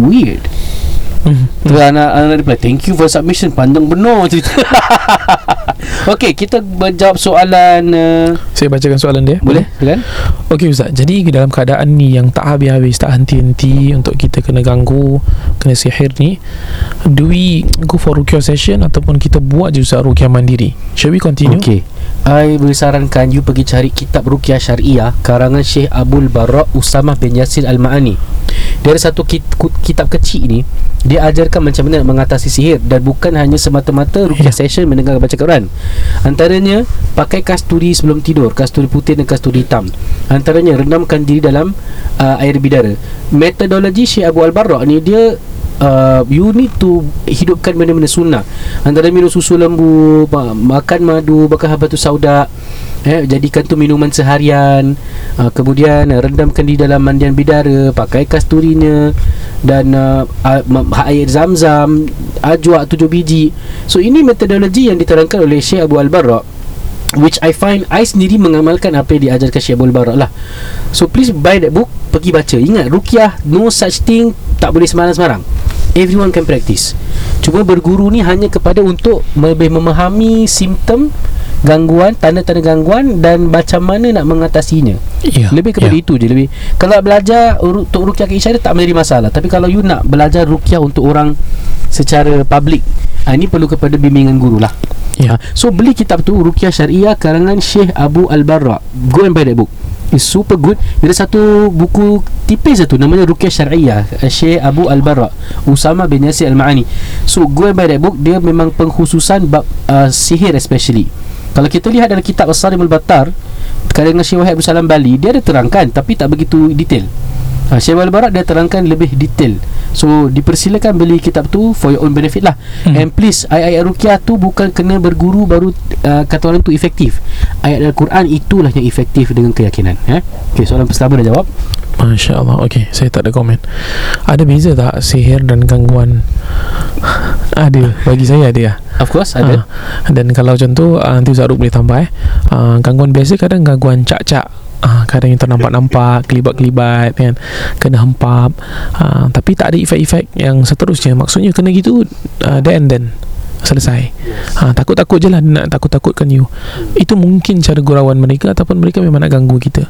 weird. Mhm. Tu anak anak reply Thank you for submission. Pandang benar cerita. Okay kita menjawab soalan uh, Saya bacakan soalan dia. Boleh? Kan Okey Ustaz. Jadi dalam keadaan ni Yang tak habis-habis Tak henti-henti Untuk kita kena ganggu Kena sihir ni Do we go for rukyah session Ataupun kita buat je Ustaz Rukyah mandiri? Shall we continue? Okay I bersarankan you pergi cari kitab Rukyah Syariah Karangan Syekh Abdul Barak Usamah bin Yasir Al-Ma'ani. Ada satu kitab kecil ni Dia ajarkan macam mana nak mengatasi sihir Dan bukan hanya semata-mata Rukyah session mendengar baca Quran. Antaranya Pakai kasturi sebelum tidur Kasturi putih dan kasturi hitam. Antaranya rendamkan diri dalam uh, air bidara. Metodologi Syekh Abu Al-Barak ni dia uh, you need to hidupkan benda-benda sunnah. Antara minum susu lembu ma- makan madu bakar habatus sauda eh, jadikan tu minuman seharian. Uh, kemudian uh, rendamkan di dalam mandian bidara pakai kasturinya dan uh, air zam-zam ajwa tujuh biji. So ini metodologi yang diterangkan oleh Syekh Abu Al-Barak Which I find I sendiri mengamalkan apa yang diajarkan Syekh Abdul Barak lah. So please buy that book Pergi baca. Ingat Rukiah No such thing Tak boleh sembarang-sembarang Everyone can practice Cuma berguru ni hanya kepada untuk Lebih memahami simptom Gangguan Tanda-tanda gangguan Dan macam mana nak mengatasinya Ya Lebih kepada ya. itu je lebih Kalau belajar Untuk rukiah ke isyarat Tak menjadi masalah Tapi kalau you nak belajar rukiah Untuk orang Secara public ha, Ini perlu kepada bimbingan guru lah Ya So beli kitab tu Rukiah Syariah karangan Syekh Abu Al-Barra. Go and buy that book. It's super good. Dia ada satu buku tipis satu namanya Rukiah Syariah Syekh Abu Al-Barra. Usama bin Yasir Al-Ma'ani. So go and buy that book. Dia memang pengkhususan bab uh, sihir especially. Kalau kita lihat dalam kitab As-Sarim Al-Battar karangan Syekh Wahid Abdul Salam Bali, dia ada terangkan tapi tak begitu detail. Ha, Syekh Wal Barat dia terangkan lebih detail. So dipersilakan beli kitab tu For your own benefit lah. Hmm. And please Ayat-ayat Rukiah tu Bukan kena berguru Baru uh, kata orang tu efektif. Ayat Al-Quran Itulah yang efektif Dengan keyakinan eh? Okay soalan pertama dah jawab. Masya Allah Okay saya tak ada komen. Ada beza tak Sihir dan gangguan? Ada. Bagi saya ada lah Of course ada. Ah, Dan kalau contoh uh, Nanti Ustaz Ruk boleh tambah eh. Uh, Gangguan biasa kadang gangguan cak-cak uh, Kadang yang ternampak-nampak Kelibat-kelibat kan? Kena hempap. Uh, Tapi tak ada efek-efek yang seterusnya. Maksudnya kena gitu uh, Then then Selesai. Ha, Takut-takut je lah Nak takut-takutkan you. Itu mungkin cara gurauan mereka Ataupun mereka memang nak ganggu kita.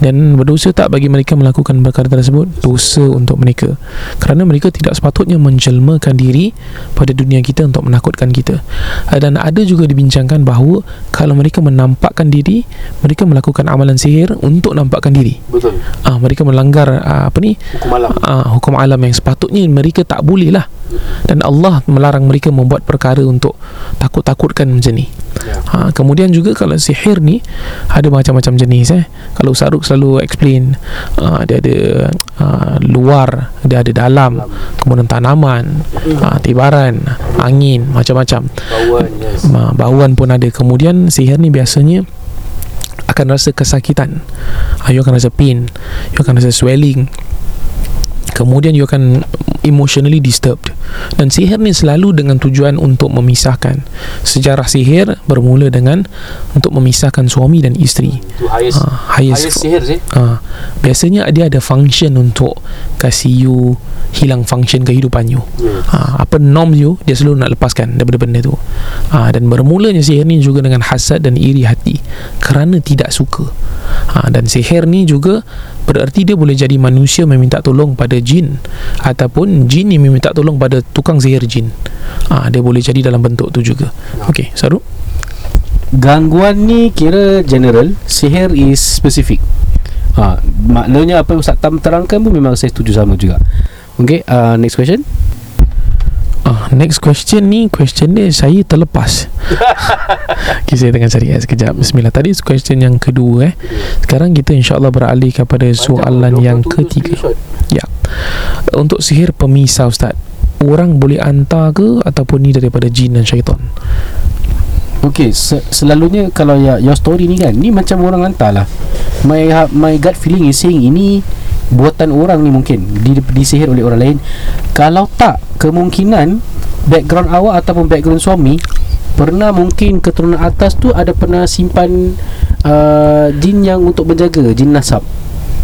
Dan berdosa tak bagi mereka melakukan perkara tersebut? Dosa untuk mereka. Kerana mereka tidak sepatutnya menjelmakan diri Pada dunia kita untuk menakutkan kita. Dan ada juga dibincangkan bahawa Kalau mereka menampakkan diri Mereka melakukan amalan sihir Untuk nampakkan diri. Betul. Ah, Mereka melanggar ah, Apa ni? Hukum malam uh, hukum alam yang sepatutnya mereka tak boleh lah dan Allah melarang mereka membuat perkara untuk takut-takutkan macam ni. Ha, kemudian juga kalau sihir ni ada macam-macam jenis eh. Kalau Ustaz Ruk selalu explain uh, dia ada uh, luar dia ada dalam kemudian tanaman uh, tibaran angin macam-macam. Bauan yes. Uh, bauan pun ada. Kemudian sihir ni biasanya akan rasa kesakitan. Uh, you akan rasa pain you akan rasa swelling kemudian you akan emotionally disturbed. Dan sihir ni selalu dengan tujuan untuk memisahkan. Sejarah sihir bermula dengan untuk memisahkan suami dan isteri. Itu highest uh, highest, sihir sih. uh, biasanya dia ada function untuk kasih you hilang function kehidupan you. Yes. ha, apa norm you dia selalu nak lepaskan daripada benda tu. Ha, dan bermulanya sihir ni juga dengan hasad dan iri hati kerana tidak suka. Ha, dan sihir ni juga bererti dia boleh jadi manusia meminta tolong pada jin ataupun jin yang meminta tolong pada tukang sihir jin. Ha, dia boleh jadi dalam bentuk tu juga. Okey, Saru? Gangguan ni kira general Sihir is specific. Ha, Maknanya apa yang Ustaz Tam terangkan pun Memang saya setuju sama juga. Okay uh, Next question Ah, next question ni question dia saya terlepas. okay, saya tengah cari eh, sekejap. Bismillah. Tadi question yang kedua eh. Sekarang kita insya-Allah beralih kepada soalan yang ketiga. Ya. Untuk sihir pemisah ustaz. Orang boleh hantar ke ataupun ni daripada jin dan syaitan? Okay se- Selalunya Kalau ya, your story ni kan Ni macam orang hantar lah My, ha- my gut feeling is saying Ini Buatan orang ni mungkin di, Disihir oleh orang lain. Kalau tak Kemungkinan Background awak Ataupun background suami Pernah mungkin Keturunan atas tu Ada pernah simpan uh, Jin yang untuk menjaga Jin nasab.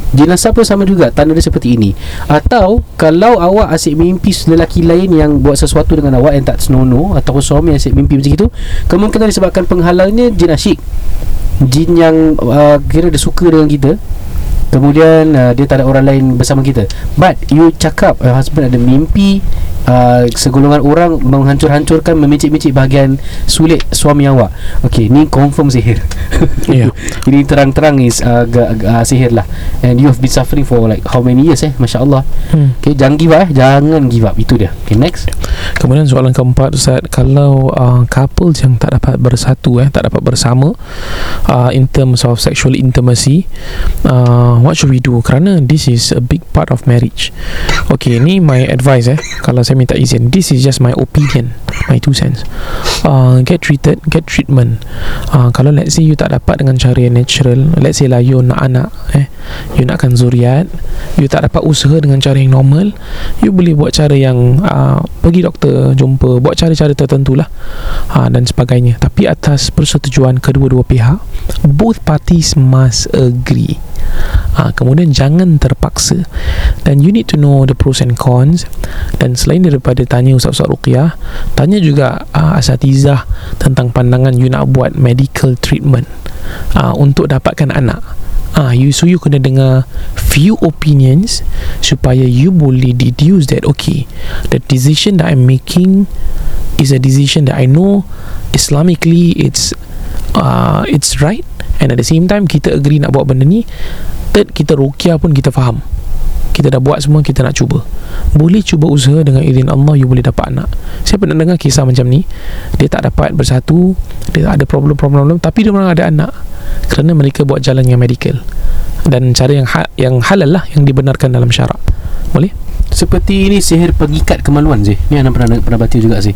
Jenazah pun sama juga Tanda dia seperti ini. Atau Kalau awak asyik mimpi Lelaki lain yang Buat sesuatu dengan awak Yang tak senonoh Atau suami asyik mimpi macam itu Kemungkinan disebabkan penghalangnya Jin asyik. Jin yang uh, Kira dia suka dengan kita Kemudian uh, Dia tak ada orang lain Bersama kita. But You cakap uh, Husband ada mimpi uh, Segolongan orang Menghancur-hancurkan Memicik-micik bahagian Sulit suami awak. Okay Ni confirm sihir. Ya. Ini terang-terang is uh, ga, ga, uh, sihir lah. And you have been suffering for like How many years eh? Masya Allah Hmm. Okay jangan give up eh? Jangan give up. Itu dia. Okay next. Kemudian soalan keempat Ustaz. Kalau uh, couple yang tak dapat bersatu eh Tak dapat bersama uh, In terms of sexual intimacy uh, What should we do? Kerana this is a big part of marriage. Okay ni my advice eh. Kalau saya minta izin. This is just my opinion My two cents. Uh, Get treated Get treatment. Uh, Kalau let's say you tak dapat dengan cara yang natural Let's say lah you nak anak eh You nakkan zuriat You tak dapat usaha dengan cara yang normal You boleh buat cara yang uh, Pergi doktor Jumpa Buat cara-cara tertentu lah uh, Dan sebagainya. Tapi atas persetujuan Kedua-dua pihak Both parties must agree. Uh, Kemudian jangan terpaksa. Dan you need to know The pros and cons. Dan selain daripada Tanya Ustaz-Ustaz Ruqyah Tanya juga uh, Asatizah Tentang pandangan You nak buat medical treatment uh, Untuk dapatkan anak. Ah, you so you kena dengar few opinions supaya you boleh deduce that okay, the decision that I'm making is a decision that I know Islamically it's uh, it's right. And at the same time kita agree nak buat benda ni third kita rukyah pun kita faham. Kita dah buat semua kita nak cuba. Boleh cuba usaha dengan izin Allah you boleh dapat anak. Saya pernah dengar kisah macam ni? Dia tak dapat bersatu dia ada problem-problem tapi dia orang ada anak. Kerana mereka buat jalan yang medical. Dan cara yang ha- yang halal lah yang dibenarkan dalam syarak. Boleh Seperti ini sihir pengikat kemaluan sih Ni anak pernah, pernah baca juga sih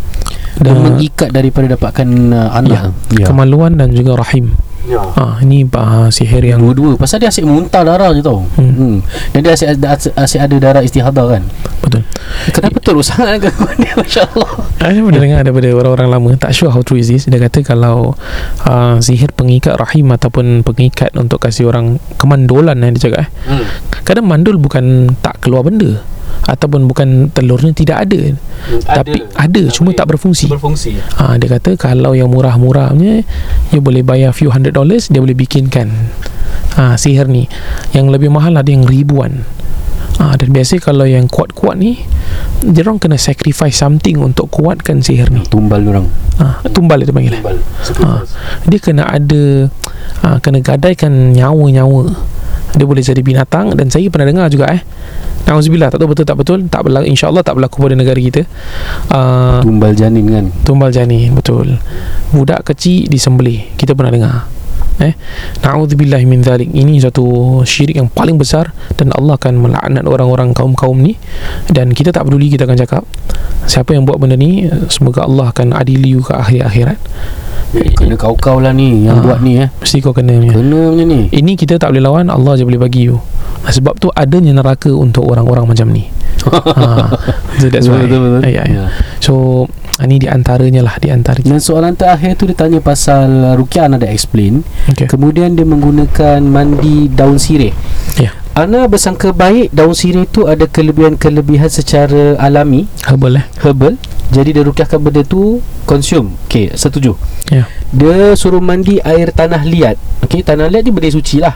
Dan Dan- mengikat daripada dapatkan uh, anak ya. kemaluan dan juga rahim. Ya. ah ini uh, sihir yang Dua-dua. Pasal dia asyik muntah darah je tau. Hmm. hmm. Dan dia asyik, asyik, asyik ada darah istihadah kan. Betul. Kenapa terus sangat gangguan dia Masya Allah Saya pernah dengar daripada orang-orang lama. Tak sure how true is this. Dia kata kalau uh, Sihir pengikat rahim Ataupun pengikat Untuk kasih orang Kemandolan yang dia cakap eh. Hmm. Kadang mandul bukan Tak keluar benda Ataupun bukan telurnya tidak ada. Tapi ada Cuma tak berfungsi. Berfungsi. Ha, Dia kata kalau yang murah-murahnya You boleh bayar few hundred dollars Dia boleh bikinkan. Ha, Sihir ni. Yang lebih mahal ada yang ribuan. Ha, Dan biasa kalau yang kuat-kuat ni Dia orang kena sacrifice something Untuk kuatkan sihir ni. Tumbal orang. Ha, Tumbal dia panggil? Tumbal. Ha, Dia kena ada ha, Kena gadaikan nyawa-nyawa Dia boleh jadi binatang Dan saya pernah dengar juga eh. Nauzubillah Tak tahu betul tak betul. Tak berlaku InsyaAllah tak berlaku pada negara kita. Uh, Tumbal janin kan? Tumbal janin Betul. Budak kecil disembelih Kita pernah dengar. Eh Na'udzubillah min dhalik Ini satu syirik yang paling besar Dan Allah akan melaknat orang-orang kaum-kaum ni. Dan kita tak peduli Kita akan cakap. Siapa yang buat benda ni Semoga Allah akan adili you ke akhir akhirat Kena kau-kau lah ni Yang Ah. buat ni eh Mesti kau kena punya Kena macam ni Ini kita tak boleh lawan Allah je boleh bagi you Sebab tu adanya neraka Untuk orang-orang macam ni ha, So that's why Betul, betul, betul. Ya, ya. Ya. So Ini di antaranya lah Di antara Dan soalan terakhir tu dia tanya pasal Rukia Ana dah explain okay. Kemudian dia menggunakan mandi daun sirih Ya. Ana bersangka baik daun sirih tu ada kelebihan-kelebihan secara alami Herbal eh Herbal Jadi dia rukiahkan benda tu Consume Okay setuju Ya Dia suruh mandi air tanah liat Okay tanah liat ni benda suci lah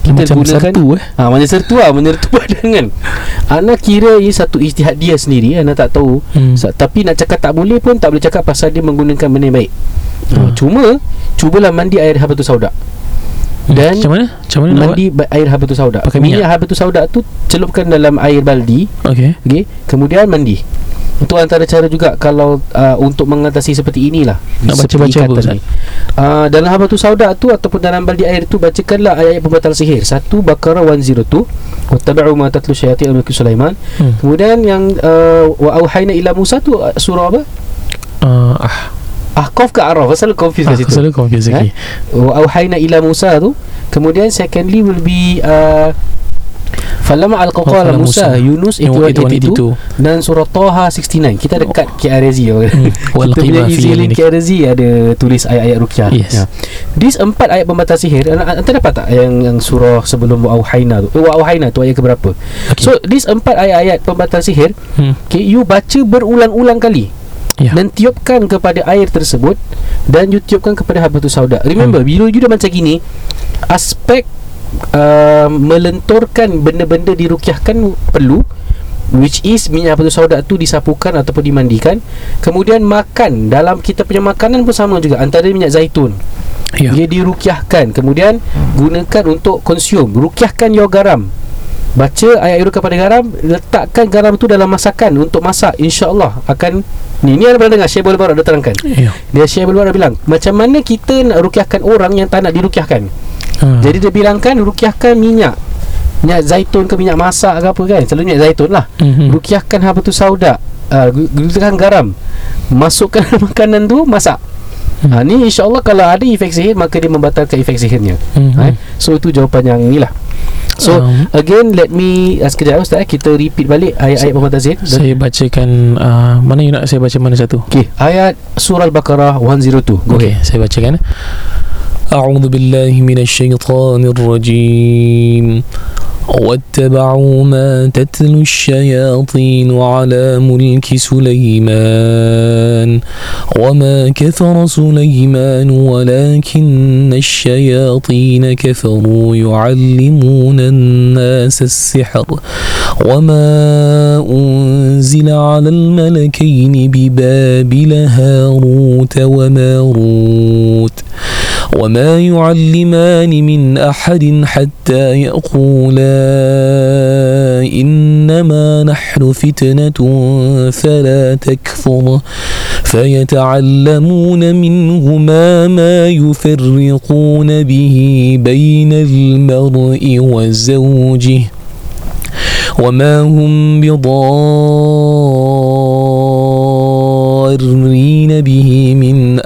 Kita Macam gunakan sertu eh Ha, macam sertu lah Menyertu badan kan Ana kira ini satu ijtihad dia sendiri Ana tak tahu hmm. Sa- Tapi nak cakap tak boleh pun Tak boleh cakap pasal dia menggunakan benda yang baik Hmm. ha. Cuma Cubalah mandi air habatus sauda Dan Macam mana? Macam mana nak Mandi ba- air habatus sauda Pakai minyak? habatus sauda tu Celupkan dalam air baldi buat? Okay okay? Kemudian mandi Itu antara cara juga Kalau uh, Untuk mengatasi seperti inilah Nak baca-baca apa, Ustaz? uh, Dalam habatus sauda tu Ataupun dalam baldi air tu Bacakanlah ayat-ayat pembatal sihir. Satu Baqarah 102 Wattaba'u ma tatlu syayatin al Sulaiman. Hmm. Kemudian yang uh, Wa auhayna ila Musa tu uh, Surah apa? uh, Ah. Ahqaf ke Araf? Selalu confuse kat Aku situ. selalu confuse lagi Wa auhayna ila Musa tu. Kemudian secondly will be uh, Falama al-Qawqala Qawqala Musa. Yunus Yang 8182 dan surah Toha 69. Kita dekat KRZ. Wal Kita bila easy link. KRZ ada tulis ayat-ayat rukyah. Yes. Ya. These empat ayat pembatal sihir. Anda dapat tak yang yang surah sebelum Wa'auhaina tu? Eh, Wa'auhaina tu ayat ke berapa? Okay. So, these empat ayat-ayat pembatal sihir, hmm. okay, you baca berulang-ulang kali. Ya. dan tiupkan kepada air tersebut dan you tiupkan kepada habatus sauda. Remember, hmm. bila you dah macam gini, aspek uh, melenturkan benda-benda dirukyahkan perlu which is minyak habatus sauda tu disapukan ataupun dimandikan. Kemudian makan. Dalam kita punya makanan pun sama juga. Antara minyak zaitun. Ya. Dia dirukyahkan. Kemudian gunakan untuk consume. Rukyahkan your garam. Baca ayat rukyah pada garam. Letakkan garam tu dalam masakan Untuk masak. InsyaAllah akan Ni, ni ada pernah dengar? Syekh Boleh Barat ada terangkan? Ya. Dia Syekh Boleh Barat bilang Macam mana kita nak rukyahkan orang Yang tak nak dirukyahkan Ha. Jadi dia bilangkan Rukyahkan minyak. Minyak zaitun ke minyak masak ke apa kan. Selalu minyak zaitun lah. Mhm. Rukyahkan habatus sauda uh, Gunakan garam. Masukkan makanan tu Masak. Hmm. Ha, ni insyaAllah kalau ada efek sihir Maka dia membatalkan efek sihirnya. Mhm. ha, So itu jawapan yang ni lah So Um, again let me uh, Sekejap Ustaz eh, Kita repeat balik ayat-ayat pembatal sihir Saya bacakan uh, Mana you nak saya baca mana satu? Okay Ayat surah Al-Baqarah 102 Go Okey, ahead. saya bacakan. أعوذ بالله من الشيطان الرجيم. واتبعوا ما تتلو الشياطين على ملك سليمان. وما كفر سليمان ولكن الشياطين كفروا يعلمون الناس السحر. وما أنزل على الملكين ببابل هاروت وماروت. وما يعلمان من أحد حتى يقولا إنما نحن فتنة فلا تكفر فيتعلمون منهما ما يفرقون به بين المرء وزوجه وما هم بضارين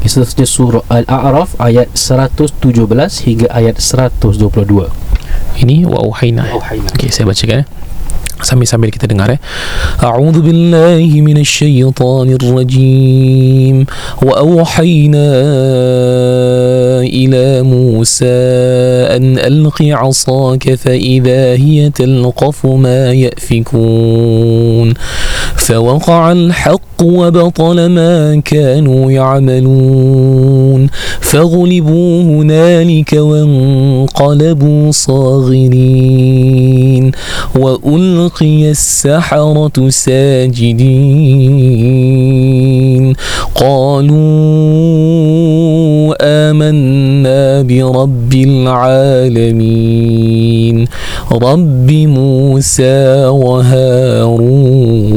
Seterusnya surah Al-A'raf Ayat 117 Hingga ayat 122 Ini wa'uhayna Wa'uhayna. Okey saya bacakan eh. Sambil-sambil kita dengar eh. A'udzu billahi minasyaitonir rajim. Wa awhayna ila Musa an alqi 'asaka fa idha hiya talqafu ma yafikun. فوقع الحق وبطل ما كانوا يعملون فغلبوا هنالك وانقلبوا صاغرين وألقي السحرة ساجدين قالوا آمنا برب العالمين رب موسى وهارون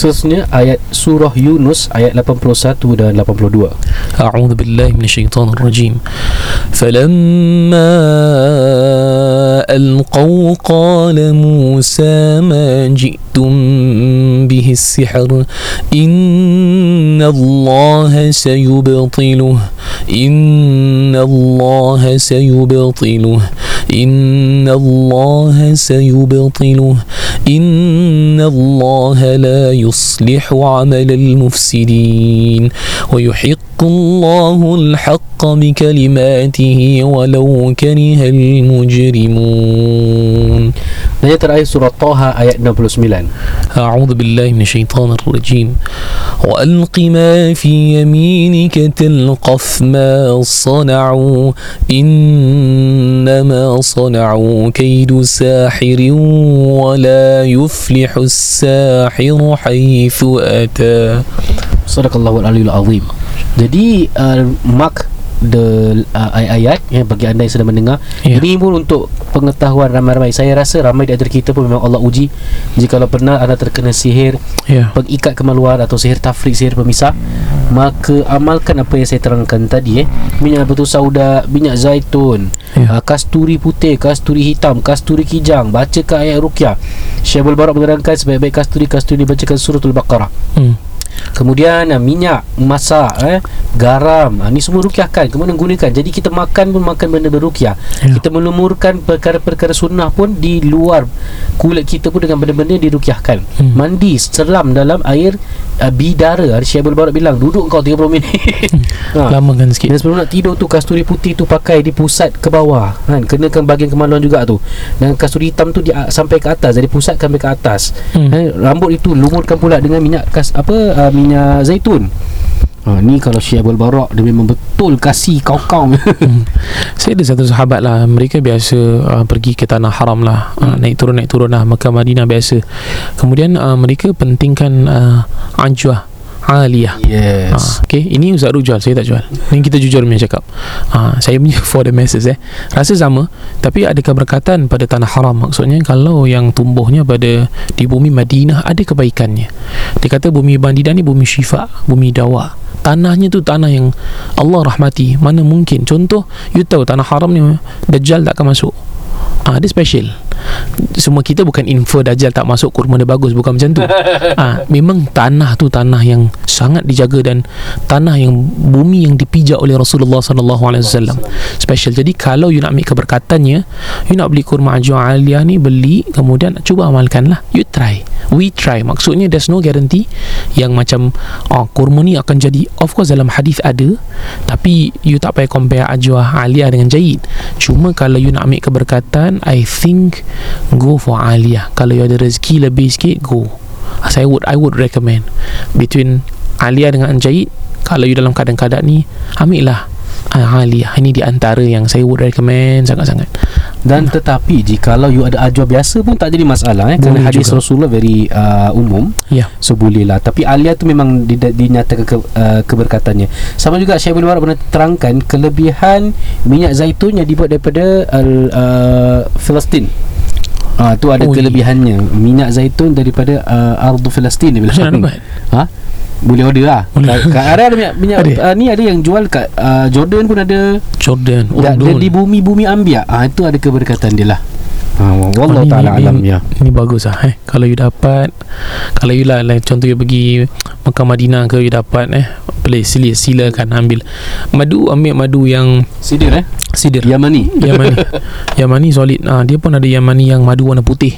khususnya ayat surah Yunus ayat 81 dan 82. A'udzu billahi minasyaitonir rajim. Falamma alqaw qala Musa ma ji'tum bihi as-sihr inna Allah sayubtiluh inna Allah sayubtiluh إن الله سيبطله إن الله لا يصلح عمل المفسدين ويحق يحق الله الحق بكلماته ولو كره المجرمون. نيتر أي سورة طه آية 69 أعوذ بالله من الشيطان الرجيم. وألق ما في يمينك تلقف ما صنعوا. إنما صنعوا كيد ساحر ولا يفلح الساحر حيث أتى. صدق الله العلي العظيم Jadi uh, Mark the uh, ayat-ayat ya, bagi anda yang sedang mendengar. Ya. Ini pun untuk pengetahuan ramai-ramai. Saya rasa ramai di antara kita pun memang Allah uji. Jika pernah anda terkena sihir Ya pengikat kemaluan atau sihir tafrik, sihir pemisah, maka amalkan apa yang saya terangkan tadi eh. Minyak batu sauda, minyak zaitun, Ya. uh, kasturi putih, kasturi hitam, kasturi kijang, bacakan ayat ruqyah. Syabul Barak menerangkan sebaik-baik kasturi kasturi dibacakan suratul Baqarah. hmm. Kemudian uh, minyak masak eh garam uh, ni semua rukyahkan kemudian gunakan. Jadi kita makan pun makan benda berukyah. Ya. Kita melumurkan perkara-perkara sunnah pun di luar kulit kita pun dengan benda-benda dirukyahkan. Hmm. Mandi selam dalam air uh, bidara. Ada Syekh Barak bilang duduk kau 30 minit. ha. Lama kan sikit Dan sebelum nak tidur tu kasturi putih tu pakai di pusat ke bawah kan kenakan bahagian kemaluan juga tu dan kasturi hitam tu di, sampai ke atas dari pusat sampai ke atas Hmm. eh, rambut itu lumurkan pula dengan minyak kas apa uh, minyak zaitun. Ha, ni kalau Syekh Abdul Barak dia memang betul kasih kau-kau. Hmm. Saya ada satu sahabat lah Mereka biasa uh, pergi ke tanah haram lah. Uh, Naik turun naik turun lah Mekah Madinah biasa. Kemudian uh, mereka pentingkan uh, Ajwah Aliyah. Yes. Ha, okay, ini Ustaz Ruk jual Saya tak jual. Ini kita jujur punya cakap. Ha, Saya punya for the masses eh. Rasa sama Tapi ada keberkatan pada tanah haram. Maksudnya Kalau yang tumbuhnya pada Di bumi Madinah Ada kebaikannya. Dia kata bumi Madinah ni Bumi syifa Bumi dawa. Tanahnya tu tanah yang Allah rahmati. Mana mungkin. Contoh You tahu tanah haram ni Dajjal tak akan masuk Ah, dia special. Semua kita bukan info Dajjal tak masuk kurma dia bagus bukan macam tu. Ah, memang tanah tu tanah yang sangat dijaga dan tanah yang bumi yang dipijak oleh Rasulullah sallallahu alaihi wasallam. Special. Jadi kalau you nak ambil keberkatannya you nak beli kurma ajwa aliyah ni beli kemudian cuba amalkan lah you try. We try. Maksudnya there's no guarantee yang macam oh, kurma ni akan jadi. Of course dalam hadis ada tapi you tak payah compare ajwa aliyah dengan jahid cuma kalau you nak ambil keberkatan I think go for aliyah. Kalau you ada rezeki lebih sikit go. Saya would I would recommend between aliyah dengan jahid kalau you dalam keadaan-keadaan ni ambil lah. ah, aliyah ini di antara yang saya would recommend sangat-sangat. Dan tetapi jikalau you ada ajwa biasa pun tak jadi masalah eh. Kerana Boleh hadis juga. Rasulullah very uh, umum ya. So boleh lah Tapi alia tu memang di, dinyatakan ke, uh, keberkatannya. Sama juga Syekh bin Barak pernah terangkan Kelebihan minyak zaitun yang dibuat daripada al, uh, Palestin Ah tu ada Oh, kelebihannya. Minyak zaitun daripada uh, ardu Palestin dia bilang. Ha? Boleh order lah. Boleh. Kat, kat, ada ada minyak, minyak Ada? Uh, ni ada yang jual kat uh, Jordan pun ada. Jordan Oh, dia, dia Urdun. di bumi-bumi ambiak. Ah itu ada keberkatan dia lah. Ha, wallahu Oh, ni- taala ni- alam ni- ya. Ni bagus lah eh. Kalau you dapat Kalau you lah like, Contoh you pergi Mekah Madinah ke You dapat eh Boleh sila, silakan ambil Madu Ambil madu yang Sidir eh. Sidir Yamani. Yamani Yamani solid ah, Dia pun ada Yamani yang madu warna putih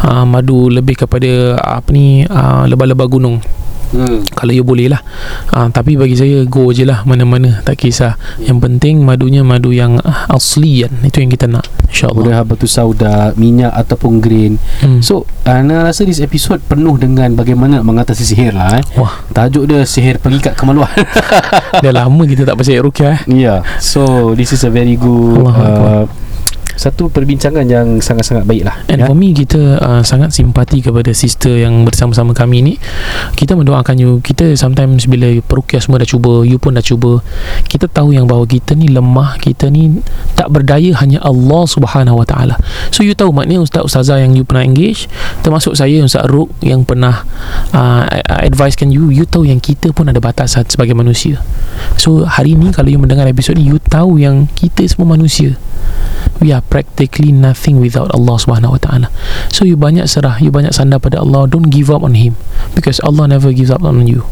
ah, Madu lebih kepada Apa ni ah, Lebah-lebah gunung Hmm. Kalau you boleh lah ah, Tapi bagi saya Go je lah Mana-mana Tak kisah Yang penting madunya Madu yang ah, asli kan Itu yang kita nak InsyaAllah Kemudian habatus sauda, minyak ataupun green. hmm. So, Ana rasa this episode penuh dengan bagaimana nak mengatasi sihir lah eh. Wah Tajuk dia sihir pengikat kemaluan. Dah lama kita tak percaya Rukia eh Ya. yeah. So, this is a very good Akbar. uh, satu perbincangan yang sangat-sangat baik lah. And for me kita uh, sangat simpati kepada sister yang bersama-sama kami ni. Kita mendoakan you. Kita sometimes bila perukiah semua dah cuba, you pun dah cuba. Kita tahu yang bahawa kita ni lemah, kita ni tak berdaya hanya Allah Subhanahu Wa Taala. So you tahu maknanya ustaz ustazah yang you pernah engage, termasuk saya Ustaz Ruk yang pernah uh, advisekan you, you tahu yang kita pun ada batasan sebagai manusia. So hari ni kalau you mendengar episod ni, you tahu yang kita semua manusia we are practically nothing without Allah Subhanahu Wa Taala. So you banyak serah, you banyak sandar pada Allah. Don't give up on Him because Allah never gives up on you.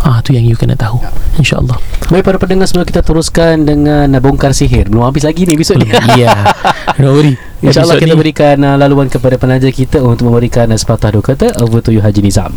Ah, tu yang you kena tahu. InsyaAllah. Baik para pendengar semua kita teruskan dengan bongkar sihir. Belum habis lagi ni episod ni. Ya. Worry. InsyaAllah kita ni- berikan uh, laluan kepada penaja kita untuk memberikan uh, sepatah dua kata over to you Haji Nizam.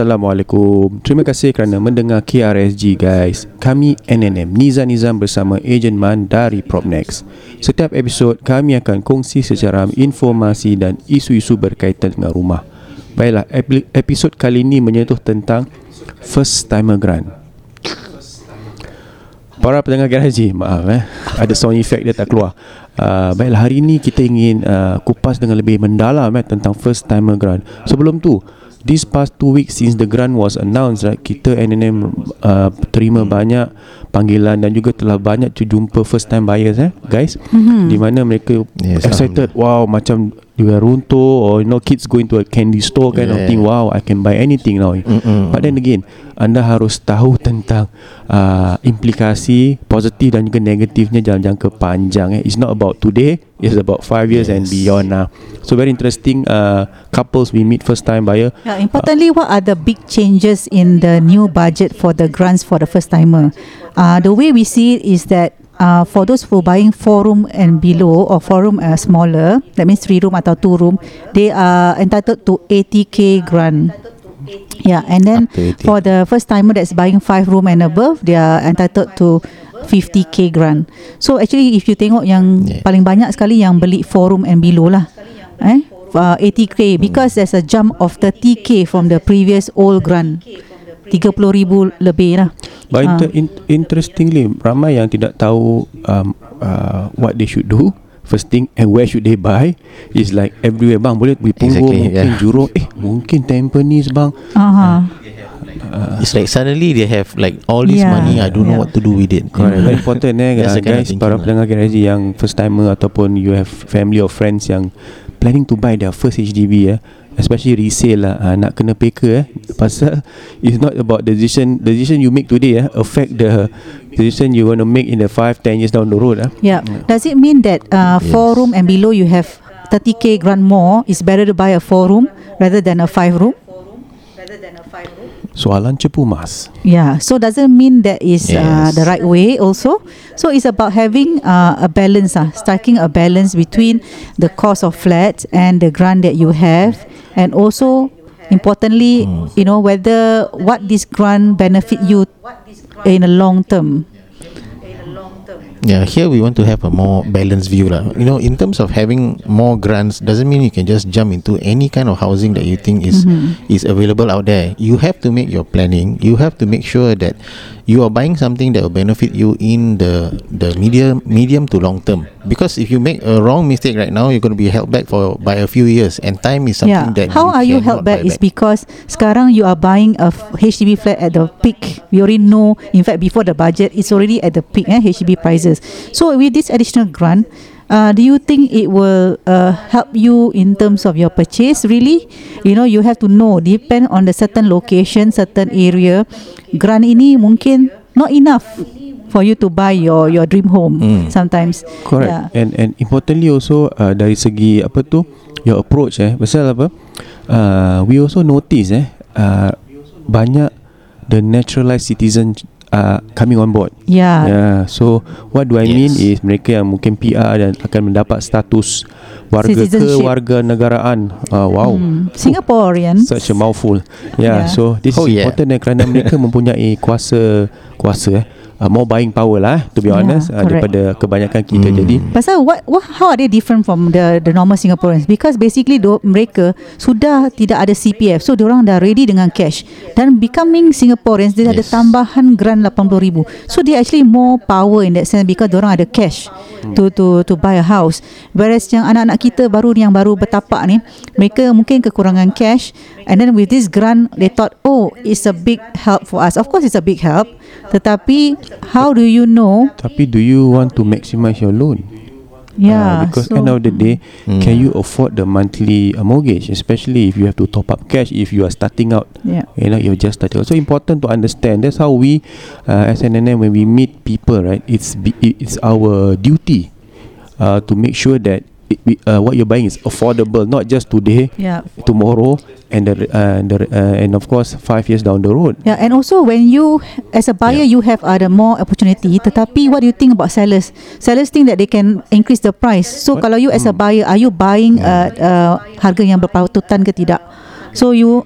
Terima kasih kerana mendengar KRSG guys. Kami NNM Niza Nizam bersama Ejen Man dari Propnex. Setiap episod kami akan kongsi secara informasi dan isu-isu berkaitan dengan rumah. Baiklah, epi- episod kali ini menyentuh tentang first timer grant. Para pendengar garasi, maaf eh, ada sound effect dia tak keluar. Uh, baiklah, hari ini kita ingin uh, kupas dengan lebih mendalam eh, tentang first timer grant. Sebelum tu, this past two weeks since the grant was announced, right, kita NNM uh, terima banyak panggilan dan juga telah banyak jumpa first time buyers eh, guys. Mm-hmm. Di mana mereka Yes, excited, wow, macam you are runtuh or you know kids going to a candy store kind of Yeah. thing. Wow, I can buy anything now. Mm-mm. But then again, anda harus tahu tentang uh, implikasi positif dan juga negatifnya dalam jangka panjang. Eh. It's not about today, it's about five years and Yes. beyond now. So very interesting uh, couples we meet first time buyer. Yeah, importantly, what are the big changes in the new budget for the grants for the first timer? Uh, the way we see it is that uh, for those who buying four room and below or four room uh, smaller, that means three room atau two room, they are entitled to 80k grant. Yeah, and then Up to 80. for the first timer that's buying five room and above, they are entitled to 50k grant. So actually, if you tengok yang Yeah. paling banyak sekali yang beli four room and below lah, eh, uh, 80k because there's a jump of 30k from the previous old grant. 30,000 lebih lah. But inter, in, interestingly, ramai yang tidak tahu um, uh, what they should do. First thing and where should they buy is like everywhere bang boleh beli Punggol Exactly, mungkin yeah. Jurong eh mungkin Tampines bang Aha. It's like suddenly they have like all this Yeah, money. I don't know yeah. what to do with it. Correct. Very important eh uh, guys thinking para pendengar garasi yang first timer ataupun you have family or friends yang planning to buy their first HDB eh especially resale lah uh, nak kena peka eh pasal it's not about the decision the decision you make today eh affect the decision you want to make in the 5 10 years down the road eh Yeah. Does it mean that uh, Yes. four room and below you have 30k grant more? It's better to buy a four room rather than a five room? Soalan cepu mas Yeah, so doesn't mean that is uh, Yes. the right way also. So it's about having uh, a balance, uh, striking a balance between the cost of flats and the grant that you have, and also importantly, you know whether what this grant benefit you in a long term. Yeah, here we want to have a more balanced view lah. You know, in terms of having more grants doesn't mean you can just jump into any kind of housing that you think is is available out there. You have to make your planning. You have to make sure that you are buying something that will benefit you in the the medium medium to long term. Because if you make a wrong mistake right now, you're going to be held back for by a few years, and time is something yeah. that How are you held back? Is because sekarang you are buying a f- HDB flat at the peak. We already know. In fact, before the budget, it's already at the peak. Eh, HDB prices. So with this additional grant. Uh, do you think it will uh, help you in terms of your purchase? Really, you know, you have to know. Depend on the certain location, certain area. Grant ini mungkin not enough for you to buy your your dream home. Mm. Sometimes, Correct. Yeah. And and importantly also uh, dari segi apa tu your approach eh pasal apa? Uh, we also notice eh uh, banyak the naturalized citizen uh, coming on board. Yeah. Yeah. So what do I mean Yes. is mereka yang mungkin PR dan akan mendapat status warga Citizenship. kewarganegaraan. Uh, wow. Hmm. Singaporean. Such a mouthful. Yeah, Yeah. so this Oh, is yeah. important eh, kerana mereka mempunyai kuasa kuasa eh uh, more buying power lah to be Yeah, honest uh, correct. daripada kebanyakan kita. Hmm. Jadi Pasal what, what how are they different from the the normal Singaporeans? Because basically do, mereka sudah tidak ada CPF. So orang dah ready dengan cash. Dan becoming Singaporeans dia ada Yes. tambahan grant 80,000. So they actually more power in that sense because orang ada cash to to to buy a house. Whereas yang anak-anak kita baru yang baru bertapak ni, mereka mungkin kekurangan cash and then with this grant they thought, "Oh, it's a big help for us." Of course it's a big help. Tetapi how do you know? Tapi do you want to maximize your loan? Uh, Yeah. because so- end of the day, Mm. can you afford the monthly uh, mortgage? Especially if you have to top up cash if you are starting out. Yeah. You know, you're just starting. out. So important to understand. That's how we, uh, as NNM, when we meet people, right? It's be, it's our duty, uh, to make sure that uh, what you're buying is affordable, not just today, Yeah. tomorrow, and the uh, and the uh, and of course five years down the road. Yeah, and also when you as a buyer you have other more opportunity. Tetapi what do you think about sellers? Sellers think that they can increase the price. So What? kalau you as a buyer, are you buying uh, uh, harga yang berpatutan ke tidak? So you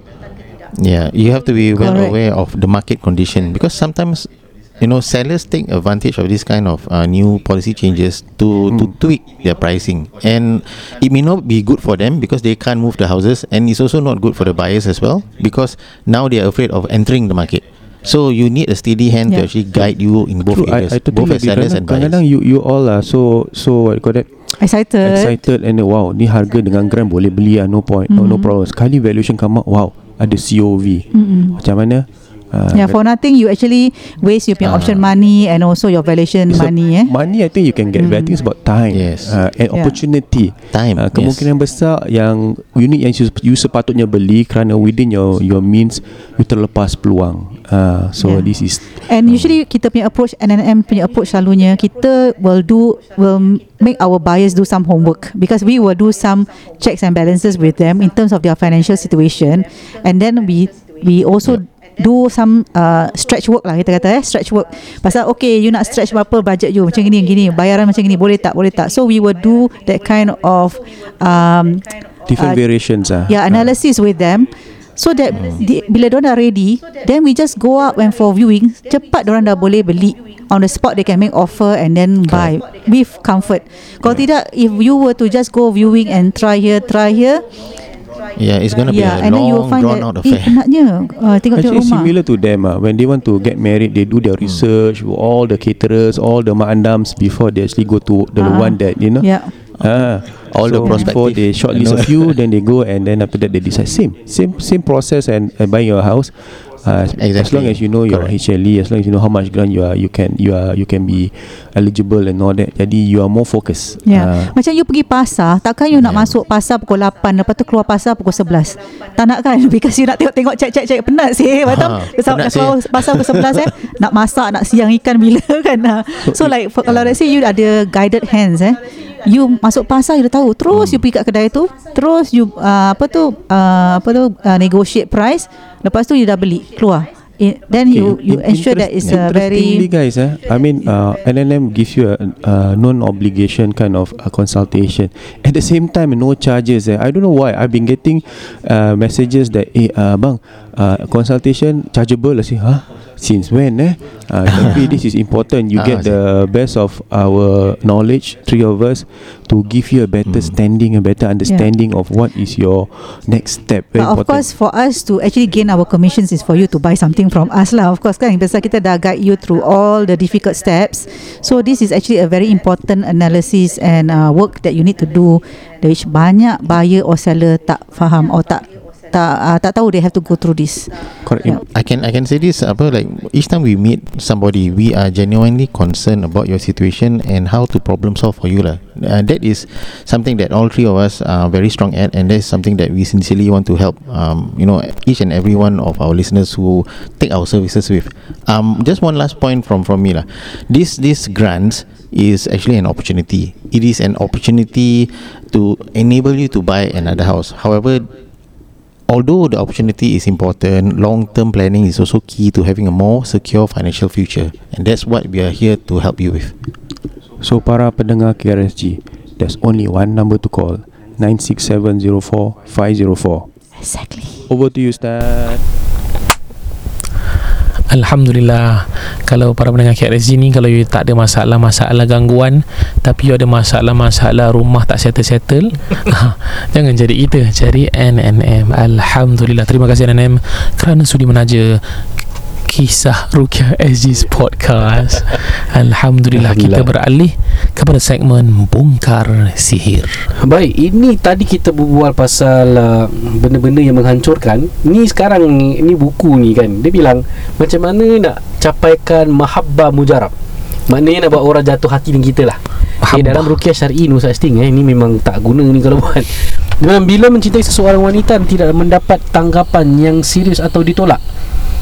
Yeah, you have to be well Correct. aware of the market condition because sometimes you know sellers take advantage of this kind of uh, new policy changes to to tweak their pricing and it may not be good for them because they can't move the houses and it's also not good for the buyers as well because now they are afraid of entering the market. So you need a steady hand to Yeah. actually guide you in both True, I, areas, I totally both as sellers and buyers. Kadang-kadang you you all are so so what you call that Excited. excited and then, wow ni harga dengan gram boleh beli lah no point no no Mhm. problem sekali valuation come out wow ada COV Mm-mm. macam mana uh, Yeah, for nothing you actually waste your Ah. option money and also your valuation a- money. Eh. money I think you can get Mm. but I think it's about time Yes. uh, and Yeah. opportunity Time. Uh, yes. kemungkinan besar yang unit yang you, you sepatutnya beli kerana within your your means you terlepas peluang. Uh, so Yeah. this is And usually kita punya approach NNM punya approach selalunya kita will do will make our buyers do some homework because we will do some checks and balances with them in terms of their financial situation and then we we also do some uh, stretch work lah kita kata eh stretch work. Pasal okay you nak stretch berapa budget you? Macam gini gini. Bayaran macam gini. Boleh tak boleh tak? So we will do that kind of um, different Uh, variations ah. yeah analysis with them. So that di, bila diorang dah ready then we just go out and for viewing cepat diorang dah boleh beli on the spot they can make offer and then buy with comfort. Kalau tidak if you were to just go viewing and try here try here yeah, it's going to yeah be a and then you will long find drawn that out eh affair. penatnya uh, tengok-tengok Actually rumah similar to them ah. When they want to get married, they do their research with all the caterers, all the mak andams before they actually go to the Ah. one that you know. yeah Ah, All the so before prospective. they shortlist a few, then they go and then after that they decide same same same process and, and buying your house. Uh, As Exactly. long as you know your Correct. HLE, as long as you know how much grant you are, you can you are you can be eligible and all that. Jadi you are more focused. Ya. Yeah. Ah, Macam you pergi pasar, takkan you nak masuk pasar pukul 8 lepas tu keluar pasar pukul 11. Tak nak kan? Because you nak tengok-tengok cek-cek-cek penat sih. Betul? Ha, nak keluar sih. pasar pukul 11 eh. Nak masak, nak siang ikan bila kan. Ha. So like for, kalau let's say you ada guided hands eh. You masuk pasar you dah tahu. Terus you pergi kat kedai tu, terus you uh, apa tu uh, apa tu uh, negotiate price. Lepas tu you dah beli, keluar. In, then you you in- ensure that it's a very guys eh I mean uh, NNM gives you a, a non-obligation kind of uh, consultation. At the same time no charges eh. I don't know why. I've been getting uh, messages that eh uh, bang uh, consultation chargeable? Lah sih huh since when eh? Uh, tapi this is important. You Ah, get see. the best of our knowledge three of us to give you a better Hmm. standing a better understanding of what is your next step. Very But of important. course for us to actually gain our commissions is for you to buy something from us lah. Of course kan? Pasal kita dah guide you through all the difficult steps. So this is actually a very important analysis and uh, work that you need to do which banyak buyer or seller tak faham or tak tak uh, tak tahu they have to go through this correct Yeah. I can I can say this apa like each time we meet somebody we are genuinely concerned about your situation and how to problem solve for you lah. Uh, that is something that all three of us are very strong at and that is something that we sincerely want to help um you know each and every one of our listeners who take our services with. Um just one last point from from me lah. This this grants is actually an opportunity. It is an opportunity to enable you to buy another house. However, Although the opportunity is important, long term planning is also key to having a more secure financial future. And that's what we are here to help you with. So para pendengar KRSG, there's only one number to call 96704-504. exactly Over to you Ustaz. Alhamdulillah. Kalau para pendengar KRSG ni Kalau you tak ada masalah-masalah gangguan Tapi you ada masalah-masalah rumah tak settle-settle Jangan jadi kita. Cari NNM Alhamdulillah. Terima kasih NNM Kerana sudi menaja Kisah Rukia SG's podcast Alhamdulillah, Kita Alhamdulillah. beralih Kepada segmen Bongkar Sihir Baik, ini tadi kita berbual pasal uh, benda-benda yang menghancurkan. Ni sekarang ni, ni buku ni kan. Dia bilang macam mana nak capaikan mahabbah mujarab. Maknanya nak buat orang jatuh hati dengan kita lah. Eh, dalam rukiah syar'i no such thing eh. Ni memang tak guna ni kalau buat. Memang bila mencintai seseorang wanita dan tidak mendapat tanggapan yang serius atau ditolak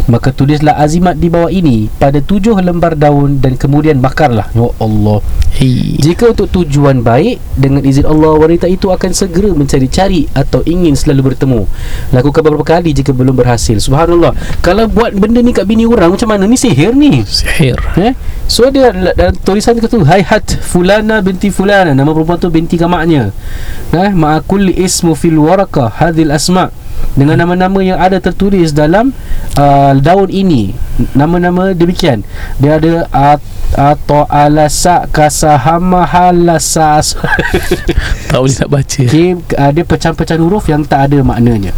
Maka tulislah azimat di bawah ini pada tujuh lembar daun dan kemudian bakarlah. Ya Allah. hey. Jika untuk tujuan baik Dengan izin Allah Wanita itu akan segera mencari-cari Atau ingin selalu bertemu Lakukan beberapa kali Jika belum berhasil Subhanallah Kalau buat benda ni kat bini orang Macam mana ni sihir ni Sihir eh? So dia dalam tulisan kata Hayhat fulana binti fulana Nama perempuan tu binti kamaknya eh? Ma'akul ismu fil waraka Hadil asma' dengan nama-nama yang ada tertulis dalam uh, daun ini. Nama-nama demikian. Dia ada at atau alasa kasahama halasas Tak boleh nak baca. Okay, uh, dia pecahan-pecahan huruf yang tak ada maknanya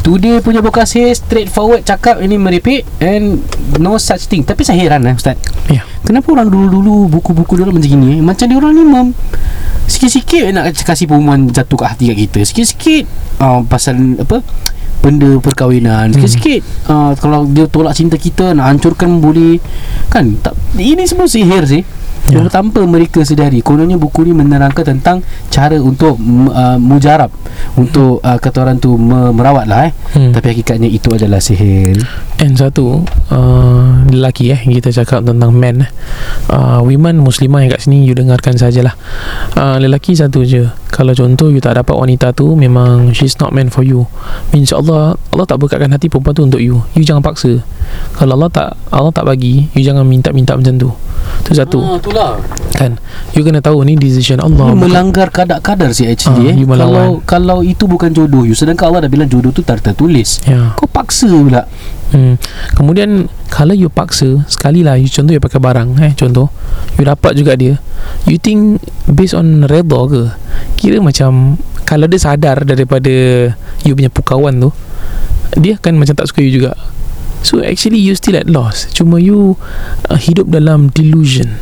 Today punya buka sihir Straightforward cakap Ini meripik And no such thing. Tapi saya heran lah Ustaz. Ya. Kenapa orang dulu-dulu Buku-buku dia orang macam gini Macam dia orang ni mem, Sikit-sikit nak kasih pengumuman Jatuh ke hati kat kita. Sikit-sikit uh, Pasal apa Benda perkahwinan. Sikit-sikit uh, Kalau dia tolak cinta kita Nak hancurkan boleh. Kan? Tak, Ini semua sihir sih Ya. Ya. Tanpa mereka sedari Kononnya buku ni menerangkan tentang Cara untuk uh, Mujarab Untuk uh, kata orang tu me- Merawat lah eh Hmm. Tapi hakikatnya itu adalah sihir And satu uh, Lelaki eh Kita cakap tentang men eh. uh, Women muslimah yang kat sini You dengarkan sajalah. Uh, Lelaki satu je. Kalau contoh You tak dapat wanita tu Memang She's not meant for you. InsyaAllah Allah tak berkatkan hati perempuan tu untuk you. You jangan paksa. Kalau Allah tak Allah tak bagi You jangan minta-minta macam tu. Tu satu. Ah, Itulah. Kan? You kena tahu ni Decision Allah. You bukan- melanggar kadar-kadar sih Ah, actually eh. you. Kalau kalau itu bukan jodoh you Sedangkan Allah dah bilang jodoh tu tak tertulis. Ya. Kau paksa pula Hmm. Kemudian kalau you paksa sekali lah you contoh you pakai barang eh contoh you dapat juga dia you think based on redha ke? Kira macam kalau dia sadar daripada you punya pukawan tu dia akan macam tak suka you juga. So actually you still at loss. Cuma you uh, hidup dalam delusion.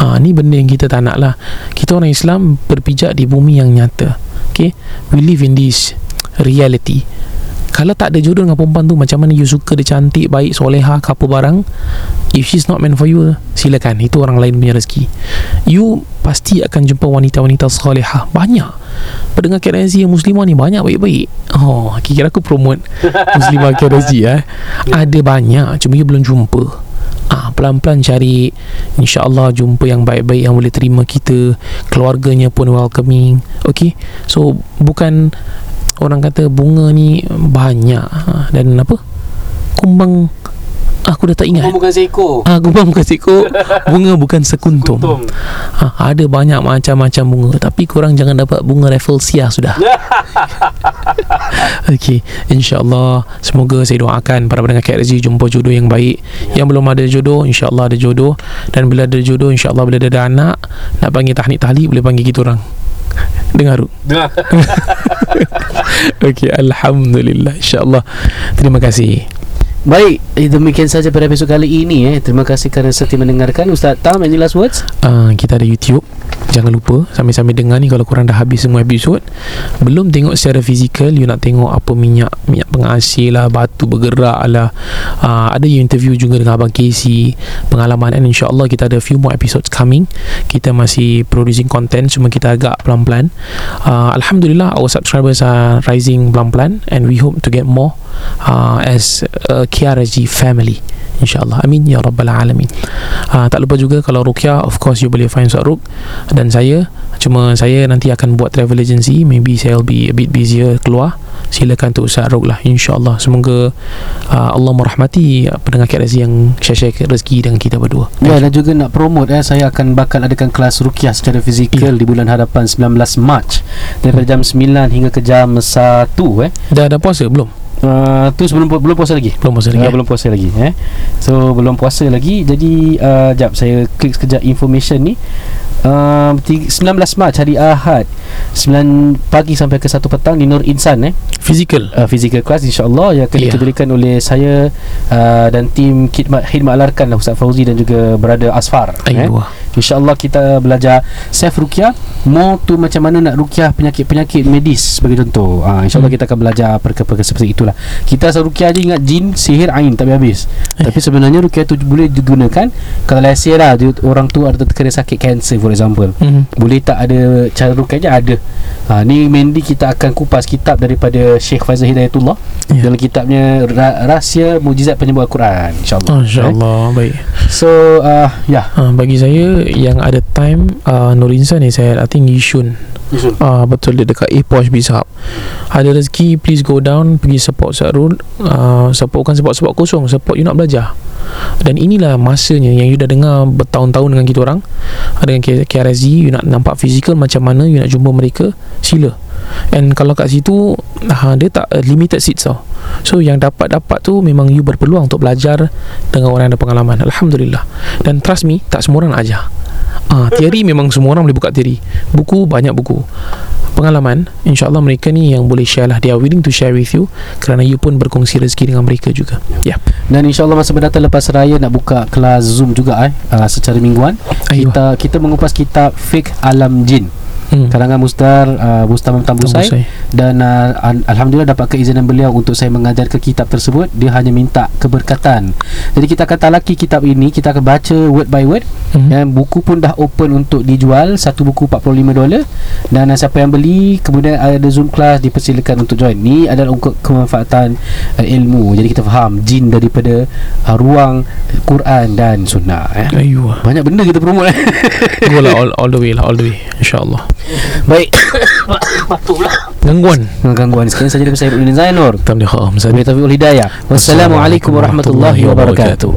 Ah, ni benda yang kita tak nak lah. Kita orang Islam berpijak di bumi yang nyata. Okay? We live in this reality kalau tak ada jodoh dengan perempuan tu Macam mana you suka dia cantik Baik soleha ke apa barang? If she's not meant for you Silakan. Itu orang lain punya rezeki. You pasti akan jumpa wanita-wanita soleha. Banyak. Pendengar KRZ yang muslimah ni Banyak baik-baik. Oh Kira aku promote Muslimah KRZ eh. Ada banyak Cuma you belum jumpa. Ah, pelan-pelan cari. InsyaAllah jumpa yang baik-baik Yang boleh terima kita. Keluarganya pun welcoming. Okay? So bukan Orang kata bunga ni Banyak. Ah, Dan apa? Kumbang. Aku dah tak ingat. Kau bukan seekor. Ah, kumbang bukan seekor. Bunga bukan sekuntum. Kuntum. ha, Ada banyak macam-macam bunga Tapi korang jangan dapat bunga Rafflesia sudah. Okey InsyaAllah. Semoga saya doakan Para pendengar KRZ Jumpa jodoh yang baik. Yang belum ada jodoh InsyaAllah ada jodoh. Dan bila ada jodoh InsyaAllah bila ada anak Nak panggil tahnik tahli Boleh panggil kita orang Dengar. Ru Okey Alhamdulillah. InsyaAllah. Terima kasih Baik eh, Demikian saja pada episod kali ini eh. Terima kasih kerana setia mendengarkan. Ustaz Tam Any last words? uh, Kita ada YouTube. Jangan lupa Sambil-sambil dengar ni Kalau korang dah habis semua episod. Belum tengok secara fizikal You nak tengok apa minyak Minyak pengasih lah Batu bergerak lah. Uh, Ada you interview juga dengan Abang Casey Pengalaman And insyaAllah kita ada few more episodes coming. Kita masih producing content Cuma kita agak pelan-pelan. Uh, Alhamdulillah Our subscribers are rising pelan-pelan And we hope to get more uh, As a KRSG family. InsyaAllah. Amin Ya Rabbal Alamin. Uh, Tak lupa juga Kalau Rukia Of course you boleh find Suat Ruk Dan saya. Cuma saya nanti akan buat travel agency. Maybe saya will be a bit busier keluar. Silakan untuk Ustaz Ruk lah InsyaAllah. Semoga uh, Allah merahmati Pendengar KRZ yang Share-share rezeki dengan kita berdua. Ya dan juga nak promote eh saya akan bakal adakan kelas rukiah secara fizikal Ya. di bulan hadapan 19 Mac. Daripada jam 9 hingga ke jam 1 eh. Dah ada puasa? Belum? Uh, tu sebelum belum puasa lagi. Belum puasa lagi Uh, eh? belum puasa lagi eh. So belum puasa lagi jadi uh, jap saya klik sekejap information ni. Uh, 19 Mac hari Ahad 9 pagi sampai ke 1 petang di Nur Insan eh Physical uh, physical class insyaallah yang akan Ya. dikendalikan oleh saya uh, dan tim khidmat khidmat alarkan lah, Ustaz Fauzi dan juga brother Asfar eh. Ayuh InsyaAllah kita belajar self rukyah More tu macam mana nak rukyah penyakit-penyakit medis sebagai contoh ha, InsyaAllah Hmm. kita akan belajar perkara-perkara seperti itulah Kita asal rukyah je ingat jin, sihir, ain tak habis Eh. Tapi sebenarnya rukyah tu boleh digunakan Kalau lah orang tu ada terkena sakit cancer for example hmm. boleh tak ada cara rukyah je ada ha, Ni mainly kita akan kupas kitab daripada Syekh Faizal Hidayatullah Ya. Dalam kitabnya Ra- Rahsia Mujizat Penyembuhan Al-Quran InsyaAllah InsyaAllah Baik So uh, ya uh, Bagi saya Yang ada time uh, Nur Insan ni saya I think Yishun Yishun. Ah betul dia dekat A-Posh Bizhub. Ada rezeki please go down pergi support Sarul. Uh, support bukan support-support kosong, support you nak belajar. Dan inilah masanya yang you dah dengar bertahun-tahun dengan kita orang. Dengan KRSG you nak nampak fizikal macam mana you nak jumpa mereka, sila. And kalau kat situ ha, Dia tak uh, limited seats tau So yang dapat-dapat tu Memang you berpeluang untuk belajar Dengan orang yang ada pengalaman Alhamdulillah Dan trust me Tak semua orang nak ajar Ah, teori memang semua orang boleh buka teori. Buku banyak buku. Pengalaman, insyaAllah mereka ni yang boleh share lah. They are willing to share with you kerana you pun berkongsi rezeki dengan mereka juga. Ya. Yeah. Dan insyaAllah masa mendatang lepas raya nak buka kelas Zoom juga eh uh, secara mingguan. Ayuh. Kita kita mengupas kitab Fik Alam Jin. Hmm. Karangan Musdar uh, Tambusai Tambusai. Dan uh, al- alhamdulillah dapat keizinan beliau untuk saya mengajar ke kitab tersebut. Dia hanya minta keberkatan. Jadi kita akan talaki kitab ini. Kita akan baca word by word. Mhm. dan buku pun dah open untuk dijual. Satu buku 45 dolar. Dan uh, siapa yang beli kemudian ada zoom class dipersilakan untuk join. Ni adalah untuk kemanfaatan uh, ilmu. Jadi kita faham jin daripada uh, ruang Quran dan sunnah eh. Ayuh. banyak benda kita promote eh. Go lah all, all the way lah All the way InsyaAllah. Baik. Batuklah Gangguan. Gangguan. Sekian saja dari saya Ibn Zainur Tam dia kham Wabillahi taufiq hidayah. Wassalamualaikum warahmatullahi wabarakatuh.